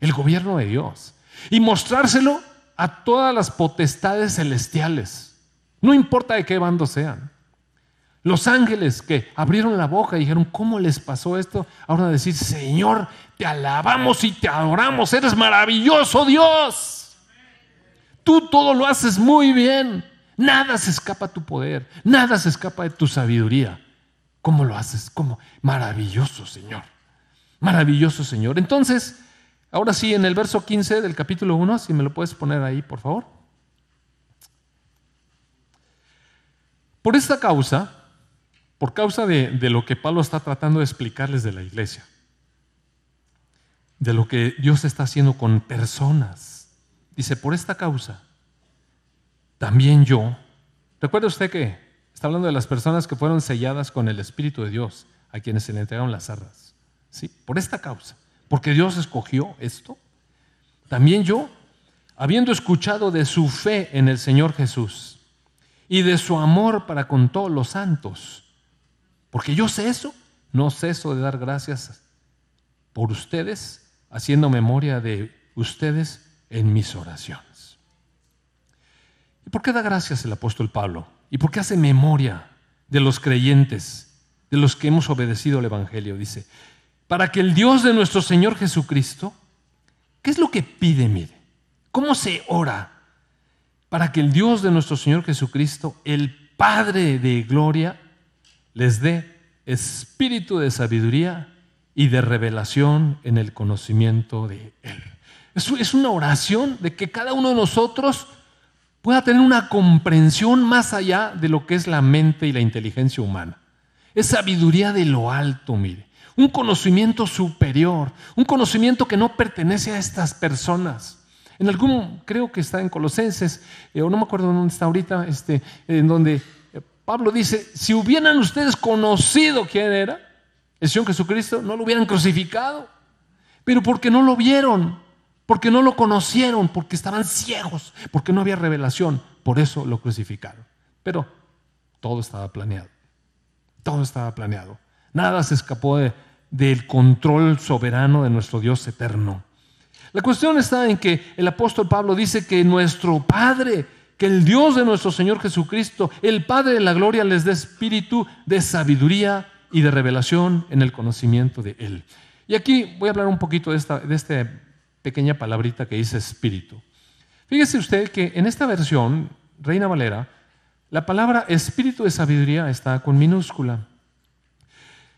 El gobierno de Dios. Y mostrárselo a todas las potestades celestiales. No importa de qué bando sean. Los ángeles que abrieron la boca y dijeron, ¿cómo les pasó esto? Ahora decir, Señor, te alabamos y te adoramos, eres maravilloso Dios. Tú todo lo haces muy bien. Nada se escapa a tu poder, nada se escapa de tu sabiduría. ¿Cómo lo haces? ¿Cómo? Maravilloso Señor. Maravilloso Señor. Entonces, ahora sí, en el verso 15 del capítulo 1, si me lo puedes poner ahí, por favor. Por esta causa, por causa de, lo que Pablo está tratando de explicarles de la iglesia, de lo que Dios está haciendo con personas. Dice, por esta causa, también yo, recuerda usted que está hablando de las personas que fueron selladas con el Espíritu de Dios, a quienes se le entregaron las arras. ¿Sí? Por esta causa, porque Dios escogió esto. También yo, habiendo escuchado de su fe en el Señor Jesús y de su amor para con todos los santos, porque yo sé eso, no ceso de dar gracias por ustedes, haciendo memoria de ustedes en mis oraciones. ¿Y por qué da gracias el apóstol Pablo? ¿Y por qué hace memoria de los creyentes, de los que hemos obedecido al Evangelio? Dice, para que el Dios de nuestro Señor Jesucristo, ¿qué es lo que pide? Mire, ¿cómo se ora? Para que el Dios de nuestro Señor Jesucristo, el Padre de gloria, les dé espíritu de sabiduría y de revelación en el conocimiento de Él. Es una oración de que cada uno de nosotros pueda tener una comprensión más allá de lo que es la mente y la inteligencia humana. Es sabiduría de lo alto, mire. Un conocimiento superior, un conocimiento que no pertenece a estas personas. En algún, creo que está en Colosenses, eh, o no me acuerdo dónde está ahorita, este, en donde Pablo dice, si hubieran ustedes conocido quién era, el Señor Jesucristo, no lo hubieran crucificado. Pero porque no lo vieron, porque no lo conocieron, porque estaban ciegos, porque no había revelación, por eso lo crucificaron. Pero todo estaba planeado. Todo estaba planeado. Nada se escapó del control soberano de nuestro Dios eterno. La cuestión está en que el apóstol Pablo dice que nuestro Padre que el Dios de nuestro Señor Jesucristo, el Padre de la Gloria, les dé espíritu de sabiduría y de revelación en el conocimiento de Él. Y aquí voy a hablar un poquito de esta, de esta pequeña palabrita que dice espíritu. Fíjese usted que en esta versión, Reina Valera, la palabra espíritu de sabiduría está con minúscula.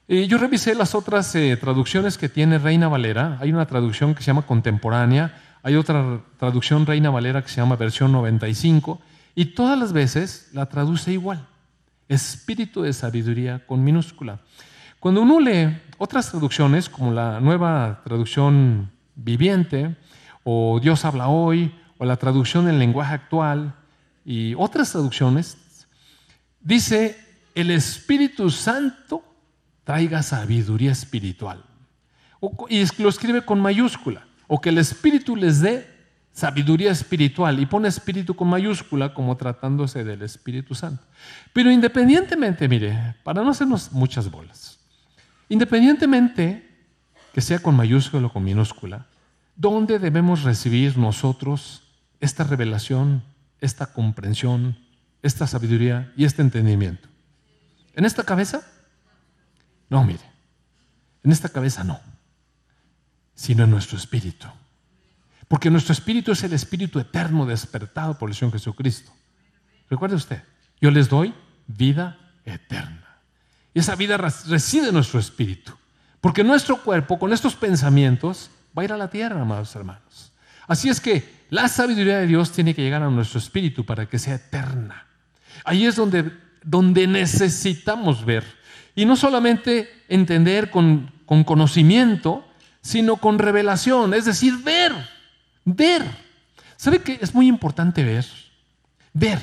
Y yo revisé las otras eh, traducciones que tiene Reina Valera. Hay una traducción que se llama contemporánea hay otra traducción Reina Valera que se llama versión 95 y todas las veces la traduce igual. Espíritu de sabiduría con minúscula. Cuando uno lee otras traducciones, como la nueva traducción viviente, o Dios habla hoy, o la traducción en lenguaje actual, y otras traducciones, dice, el Espíritu Santo traiga sabiduría espiritual. Y lo escribe con mayúscula o que el Espíritu les dé sabiduría espiritual y pone espíritu con mayúscula como tratándose del Espíritu Santo. Pero independientemente, mire, para no hacernos muchas bolas, independientemente que sea con mayúscula o con minúscula, ¿dónde debemos recibir nosotros esta revelación, esta comprensión, esta sabiduría y este entendimiento? ¿En esta cabeza? No, mire, en esta cabeza no sino en nuestro espíritu. Porque nuestro espíritu es el espíritu eterno despertado por el Señor Jesucristo. Recuerde usted, yo les doy vida eterna. Y esa vida reside en nuestro espíritu. Porque nuestro cuerpo, con estos pensamientos, va a ir a la tierra, amados hermanos. Así es que la sabiduría de Dios tiene que llegar a nuestro espíritu para que sea eterna. Ahí es donde, donde necesitamos ver. Y no solamente entender con, con conocimiento, sino con revelación, es decir, ver, ver. ¿Sabe que es muy importante ver? Ver.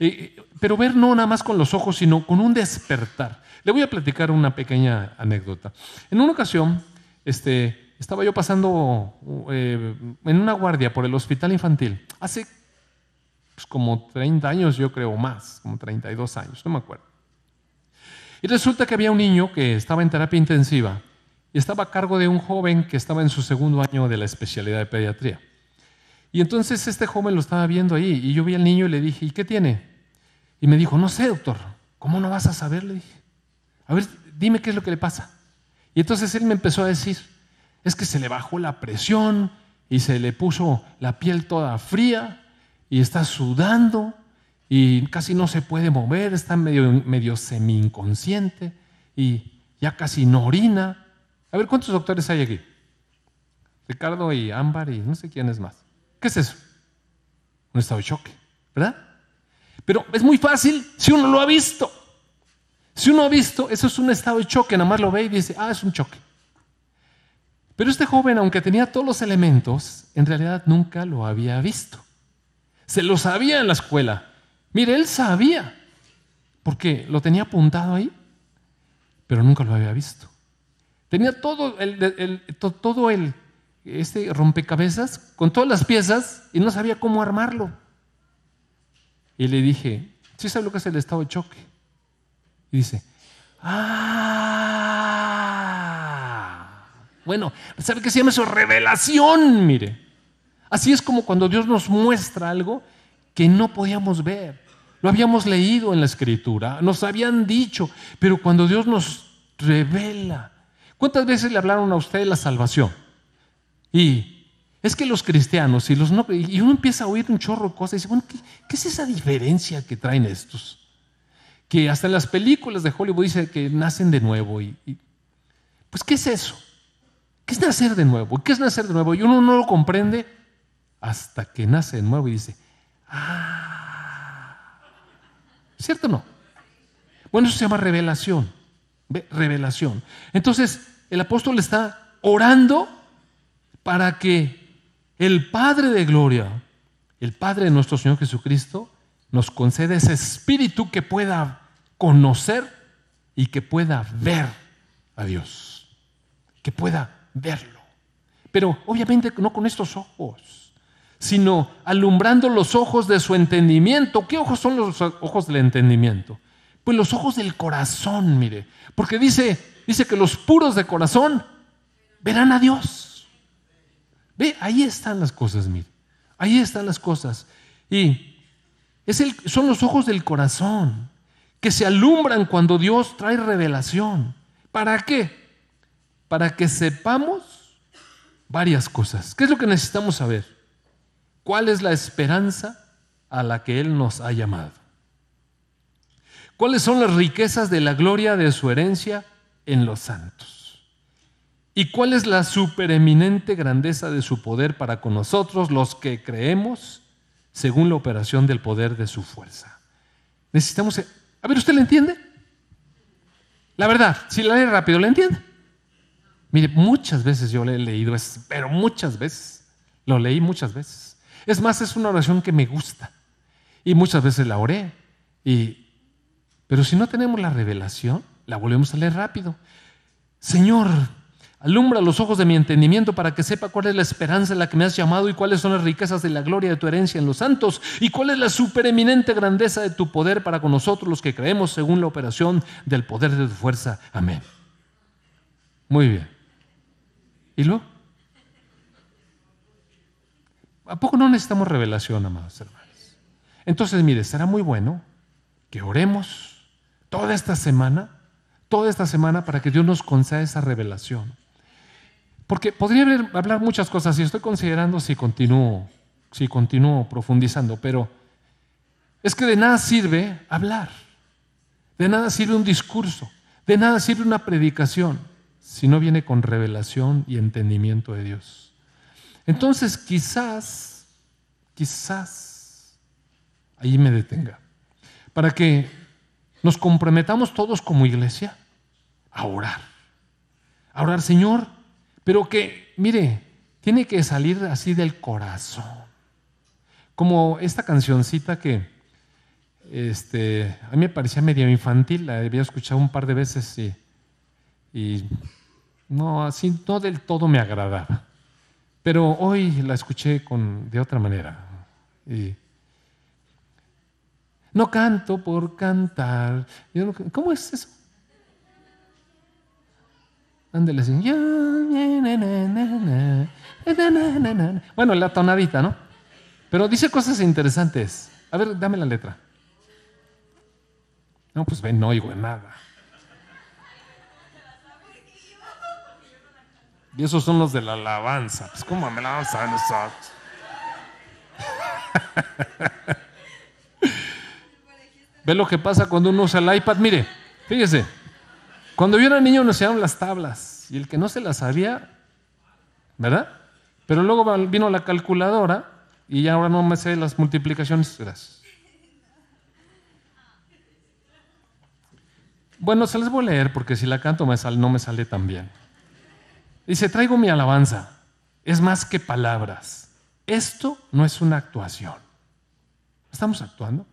Eh, eh, pero ver no nada más con los ojos, sino con un despertar. Le voy a platicar una pequeña anécdota. En una ocasión, este, estaba yo pasando eh, en una guardia por el hospital infantil, hace pues, como 30 años, yo creo, más, como 32 años, no me acuerdo. Y resulta que había un niño que estaba en terapia intensiva y estaba a cargo de un joven que estaba en su segundo año de la especialidad de pediatría. Y entonces este joven lo estaba viendo ahí y yo vi al niño y le dije, ¿y qué tiene? Y me dijo, no sé, doctor, ¿cómo no vas a saber? Le dije, a ver, dime qué es lo que le pasa. Y entonces él me empezó a decir, es que se le bajó la presión y se le puso la piel toda fría y está sudando y casi no se puede mover, está medio, medio semi-inconsciente y ya casi no orina. A ver, ¿cuántos doctores hay aquí? Ricardo y Ámbar y no sé quién es más. ¿Qué es eso? Un estado de choque, ¿verdad? Pero es muy fácil si uno lo ha visto. Si uno ha visto, eso es un estado de choque, nada más lo ve y dice, ah, es un choque. Pero este joven, aunque tenía todos los elementos, en realidad nunca lo había visto. Se lo sabía en la escuela. Mire, él sabía, porque lo tenía apuntado ahí, pero nunca lo había visto. Tenía todo el, este rompecabezas con todas las piezas y no sabía cómo armarlo. Y le dije, ¿sí sabe lo que es el estado de choque? Y dice, ah, bueno, ¿sabe qué se llama eso? Revelación, mire. Así es como cuando Dios nos muestra algo que no podíamos ver. Lo habíamos leído en la escritura, nos habían dicho, pero cuando Dios nos revela. ¿Cuántas veces le hablaron a usted de la salvación? Y es que los cristianos y los no, y uno empieza a oír un chorro de cosas y dice, bueno, ¿qué, es esa diferencia que traen estos? Que hasta en las películas de Hollywood dice que nacen de nuevo. Y, pues, ¿qué es eso? ¿Qué es nacer de nuevo? ¿Qué es nacer de nuevo? Y uno no lo comprende hasta que nace de nuevo y dice, ah, ¿cierto o no? Bueno, eso se llama revelación. Revelación. Entonces, el apóstol está orando para que el Padre de Gloria, el Padre de nuestro Señor Jesucristo, nos conceda ese espíritu que pueda conocer y que pueda ver a Dios, que pueda verlo. Pero obviamente no con estos ojos, sino alumbrando los ojos de su entendimiento. ¿Qué ojos son los ojos del entendimiento? Pues los ojos del corazón, mire, porque dice, dice que los puros de corazón verán a Dios. Ve, ahí están las cosas, mire. Ahí están las cosas. Y es el, son los ojos del corazón que se alumbran cuando Dios trae revelación. ¿Para qué? Para que sepamos varias cosas. ¿Qué es lo que necesitamos saber? ¿Cuál es la esperanza a la que Él nos ha llamado? ¿Cuáles son las riquezas de la gloria de su herencia en los santos? ¿Y cuál es la supereminente grandeza de su poder para con nosotros, los que creemos, según la operación del poder de su fuerza? Necesitamos... A ver, ¿usted le entiende? La verdad, si la lee rápido, ¿le entiende? Mire, muchas veces yo le he leído, pero muchas veces. Lo leí muchas veces. Es más, es una oración que me gusta. Y muchas veces la oré. Y, pero si no tenemos la revelación, la volvemos a leer rápido. Señor, Alumbra los ojos de mi entendimiento para que sepa cuál es la esperanza en la que me has llamado y cuáles son las riquezas de la gloria de tu herencia en los santos y cuál es la supereminente grandeza de tu poder para con nosotros los que creemos según la operación del poder de tu fuerza. Amén. Muy bien. ¿Y luego? ¿A poco no necesitamos revelación, amados hermanos? Entonces, mire, será muy bueno que oremos toda esta semana, toda esta semana para que Dios nos conceda esa revelación. Porque podría hablar muchas cosas y estoy considerando si continúo, si continúo profundizando, pero es que de nada sirve hablar, de nada sirve un discurso, de nada sirve una predicación si no viene con revelación y entendimiento de Dios. Entonces quizás, quizás, ahí me detenga, para que nos comprometamos todos como iglesia a orar. A orar, Señor, pero que, mire, tiene que salir así del corazón. Como esta cancioncita que este, a mí me parecía medio infantil, la había escuchado un par de veces y, y no, así no del todo me agradaba. Pero hoy la escuché con, de otra manera. Y, no canto por cantar. ¿Cómo es eso? Ándale así. Bueno, la tonadita, ¿no? Pero dice cosas interesantes. A ver, dame la letra. No, pues ven, no oigo nada. Y esos son los de la alabanza. Pues, ¿cómo me la vamos a nosotros? <laughs> Ve lo que pasa cuando uno usa el iPad. Mire, fíjese. Cuando yo era niño nos enseñaron las tablas. Y el que no se las sabía, ¿verdad? Pero luego vino la calculadora y ya ahora no me sé las multiplicaciones. Gracias. Bueno, se les voy a leer porque si la canto no me sale tan bien. Dice, traigo mi alabanza. Es más que palabras. Esto no es una actuación. ¿Estamos actuando?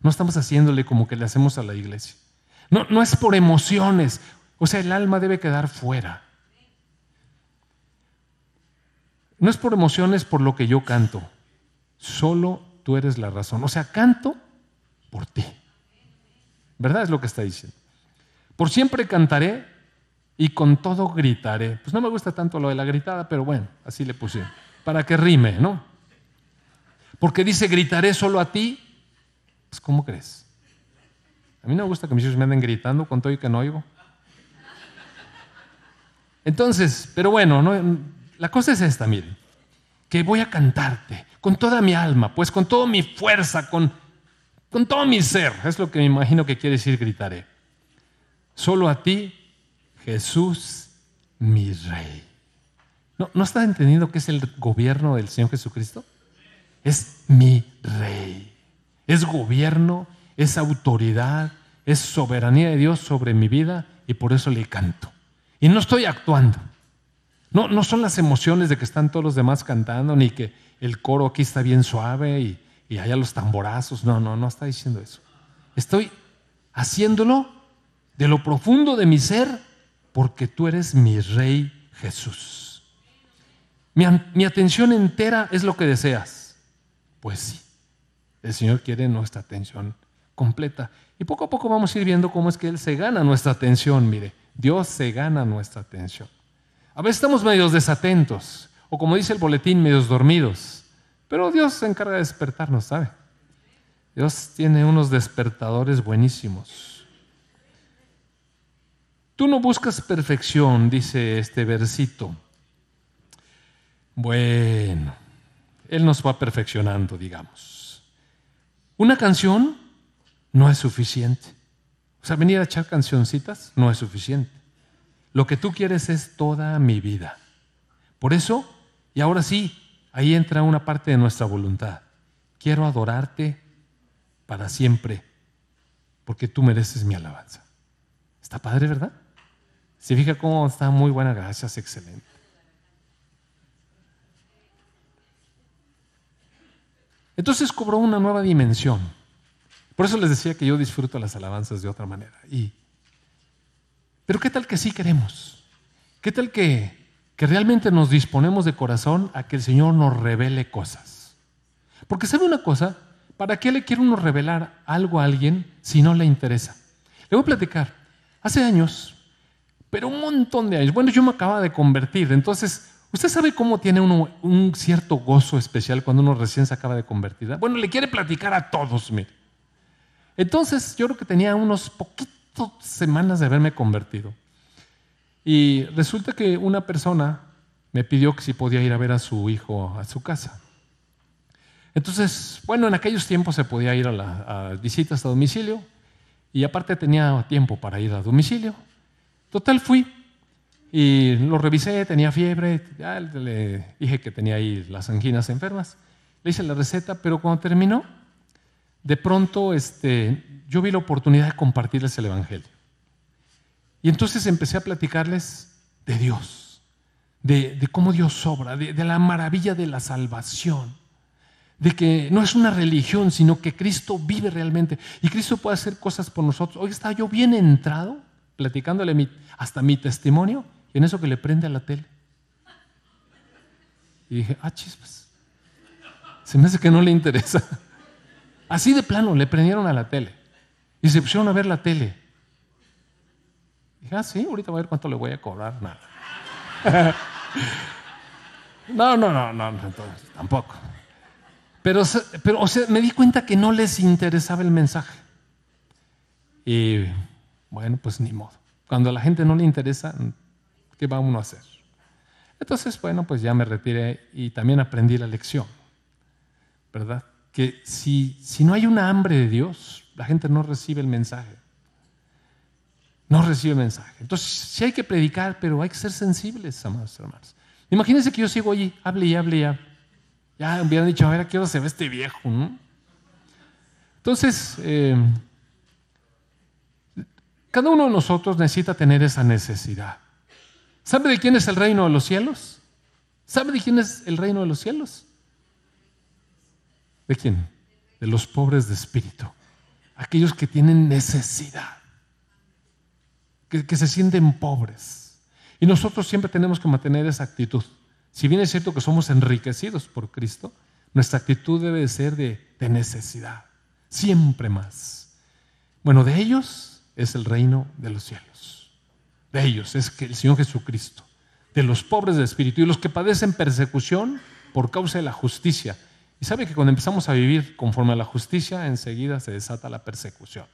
No estamos haciéndole como que le hacemos a la iglesia. No, no es por emociones. O sea, el alma debe quedar fuera. No es por emociones por lo que yo canto. Solo tú eres la razón. O sea, canto por ti. ¿Verdad? Es lo que está diciendo. Por siempre cantaré y con todo gritaré. Pues no me gusta tanto lo de la gritada, pero bueno, así le puse. Para que rime, ¿no? Porque dice, gritaré solo a ti. Pues, ¿cómo crees? A mí no me gusta que mis hijos me anden gritando con todo y que no oigo. Entonces, pero bueno, no, la cosa es esta, miren, que voy a cantarte con toda mi alma, pues con toda mi fuerza, con, con todo mi ser. Es lo que me imagino que quiere decir gritaré. Solo a ti Jesús, mi rey. ¿No, ¿No está entendiendo que es el gobierno del Señor Jesucristo? Es mi rey. Es gobierno, es autoridad, es soberanía de Dios sobre mi vida y por eso le canto. Y no estoy actuando. No, no son las emociones de que están todos los demás cantando, ni que el coro aquí está bien suave y, y allá los tamborazos. No, no, no está diciendo eso. Estoy haciéndolo de lo profundo de mi ser porque tú eres mi rey Jesús. Mi, atención entera es lo que deseas. Pues sí, el Señor quiere nuestra atención completa. Y poco a poco vamos a ir viendo cómo es que Él se gana nuestra atención. Mire, Dios se gana nuestra atención. A veces estamos medios desatentos, o como dice el boletín, medios dormidos. Pero Dios se encarga de despertarnos, ¿sabe? Dios tiene unos despertadores buenísimos. Tú no buscas perfección, dice este versito. Bueno, Él nos va perfeccionando, digamos. Una canción no es suficiente. O sea, venir a echar cancioncitas no es suficiente. Lo que tú quieres es toda mi vida. Por eso, y ahora sí, ahí entra una parte de nuestra voluntad. Quiero adorarte para siempre, porque tú mereces mi alabanza. Está padre, ¿verdad? Se fija cómo está muy buena, gracias, excelente. Entonces cobró una nueva dimensión. Por eso les decía que yo disfruto las alabanzas de otra manera. Y, pero ¿qué tal que sí queremos? ¿Qué tal que, que realmente nos disponemos de corazón a que el Señor nos revele cosas? Porque sabe una cosa, ¿para qué le quiere uno revelar algo a alguien si no le interesa? Le voy a platicar. Hace años pero un montón de años. Bueno, yo me acababa de convertir, entonces, ¿usted sabe cómo tiene uno un cierto gozo especial cuando uno recién se acaba de convertir? Bueno, le quiere platicar a todos, mire. Entonces, yo creo que tenía unos poquitos semanas de haberme convertido. Y resulta que una persona me pidió que si podía ir a ver a su hijo a su casa. Entonces, bueno, en aquellos tiempos se podía ir a, la, a visitas a domicilio y aparte tenía tiempo para ir a domicilio. Total fui. Y lo revisé, tenía fiebre, ya le dije que tenía ahí las anginas enfermas. Le hice la receta, pero cuando terminó, de pronto este, yo vi la oportunidad de compartirles el Evangelio. Y entonces empecé a platicarles de Dios, de, cómo Dios sobra, de, la maravilla de la salvación, de que no es una religión, sino que Cristo vive realmente y Cristo puede hacer cosas por nosotros. Hoy estaba yo bien entrado, platicándole hasta mi testimonio, y en eso que le prende a la tele. Y dije, ah, chispas, se me hace que no le interesa. Así de plano, le prendieron a la tele y se pusieron a ver la tele. Dije, ah, sí, ahorita voy a ver cuánto le voy a cobrar. Nada. <laughs> no, no, no, no, tampoco. Pero, pero o sea, me di cuenta que no les interesaba el mensaje. Y bueno, pues ni modo. Cuando a la gente no le interesa, ¿qué va uno a hacer? Entonces, bueno, pues ya me retiré y también aprendí la lección, ¿verdad? Que si, si no hay una hambre de Dios, la gente no recibe el mensaje. No recibe el mensaje. Entonces, sí hay que predicar, pero hay que ser sensibles, amados hermanos. Imagínense que yo sigo allí, hable y hable y hable. Ya hubieran dicho, a ver, ¿a qué hora se ve este viejo? Entonces, eh, cada uno de nosotros necesita tener esa necesidad. ¿Sabe de quién es el reino de los cielos? ¿Sabe de quién es el reino de los cielos? ¿De quién? De los pobres de espíritu. Aquellos que tienen necesidad. Que, que se sienten pobres. Y nosotros siempre tenemos que mantener esa actitud. Si bien es cierto que somos enriquecidos por Cristo, nuestra actitud debe ser de, necesidad, siempre más. Bueno, de ellos es el reino de los cielos. De ellos es que el Señor Jesucristo. De los pobres de espíritu y los que padecen persecución por causa de la justicia. Y sabe que cuando empezamos a vivir conforme a la justicia, enseguida se desata la persecución.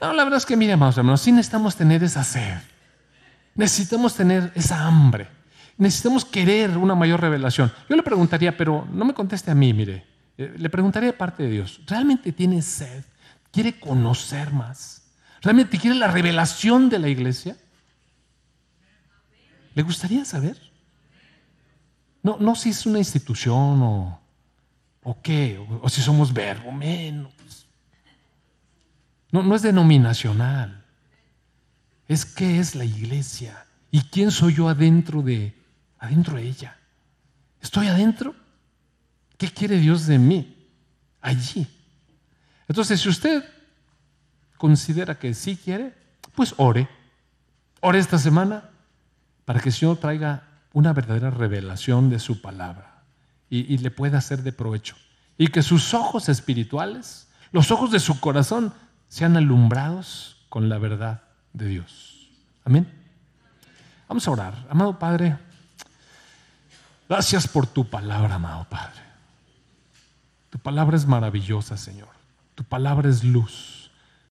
No, la verdad es que, mire, hermanos, hermanos, sí necesitamos tener esa sed. Necesitamos tener esa hambre necesitamos querer una mayor revelación. Yo le preguntaría, pero no me conteste a mí, mire, eh, le preguntaría de parte de Dios, ¿realmente tiene sed? ¿Quiere conocer más? ¿Realmente quiere la revelación de la iglesia? ¿Le gustaría saber? No, no si es una institución o, qué, o, si somos verbo, menos. No, no es denominacional. Es qué es la iglesia y quién soy yo adentro de, adentro de ella. ¿Estoy adentro? ¿Qué quiere Dios de mí? Allí. Entonces, si usted considera que sí quiere, pues ore. Ore esta semana para que el Señor traiga una verdadera revelación de su palabra y, y le pueda hacer de provecho. Y que sus ojos espirituales, los ojos de su corazón, sean alumbrados con la verdad de Dios. Amén. Vamos a orar. Amado Padre, Gracias por tu palabra, amado Padre. Tu palabra es maravillosa, Señor. Tu palabra es luz.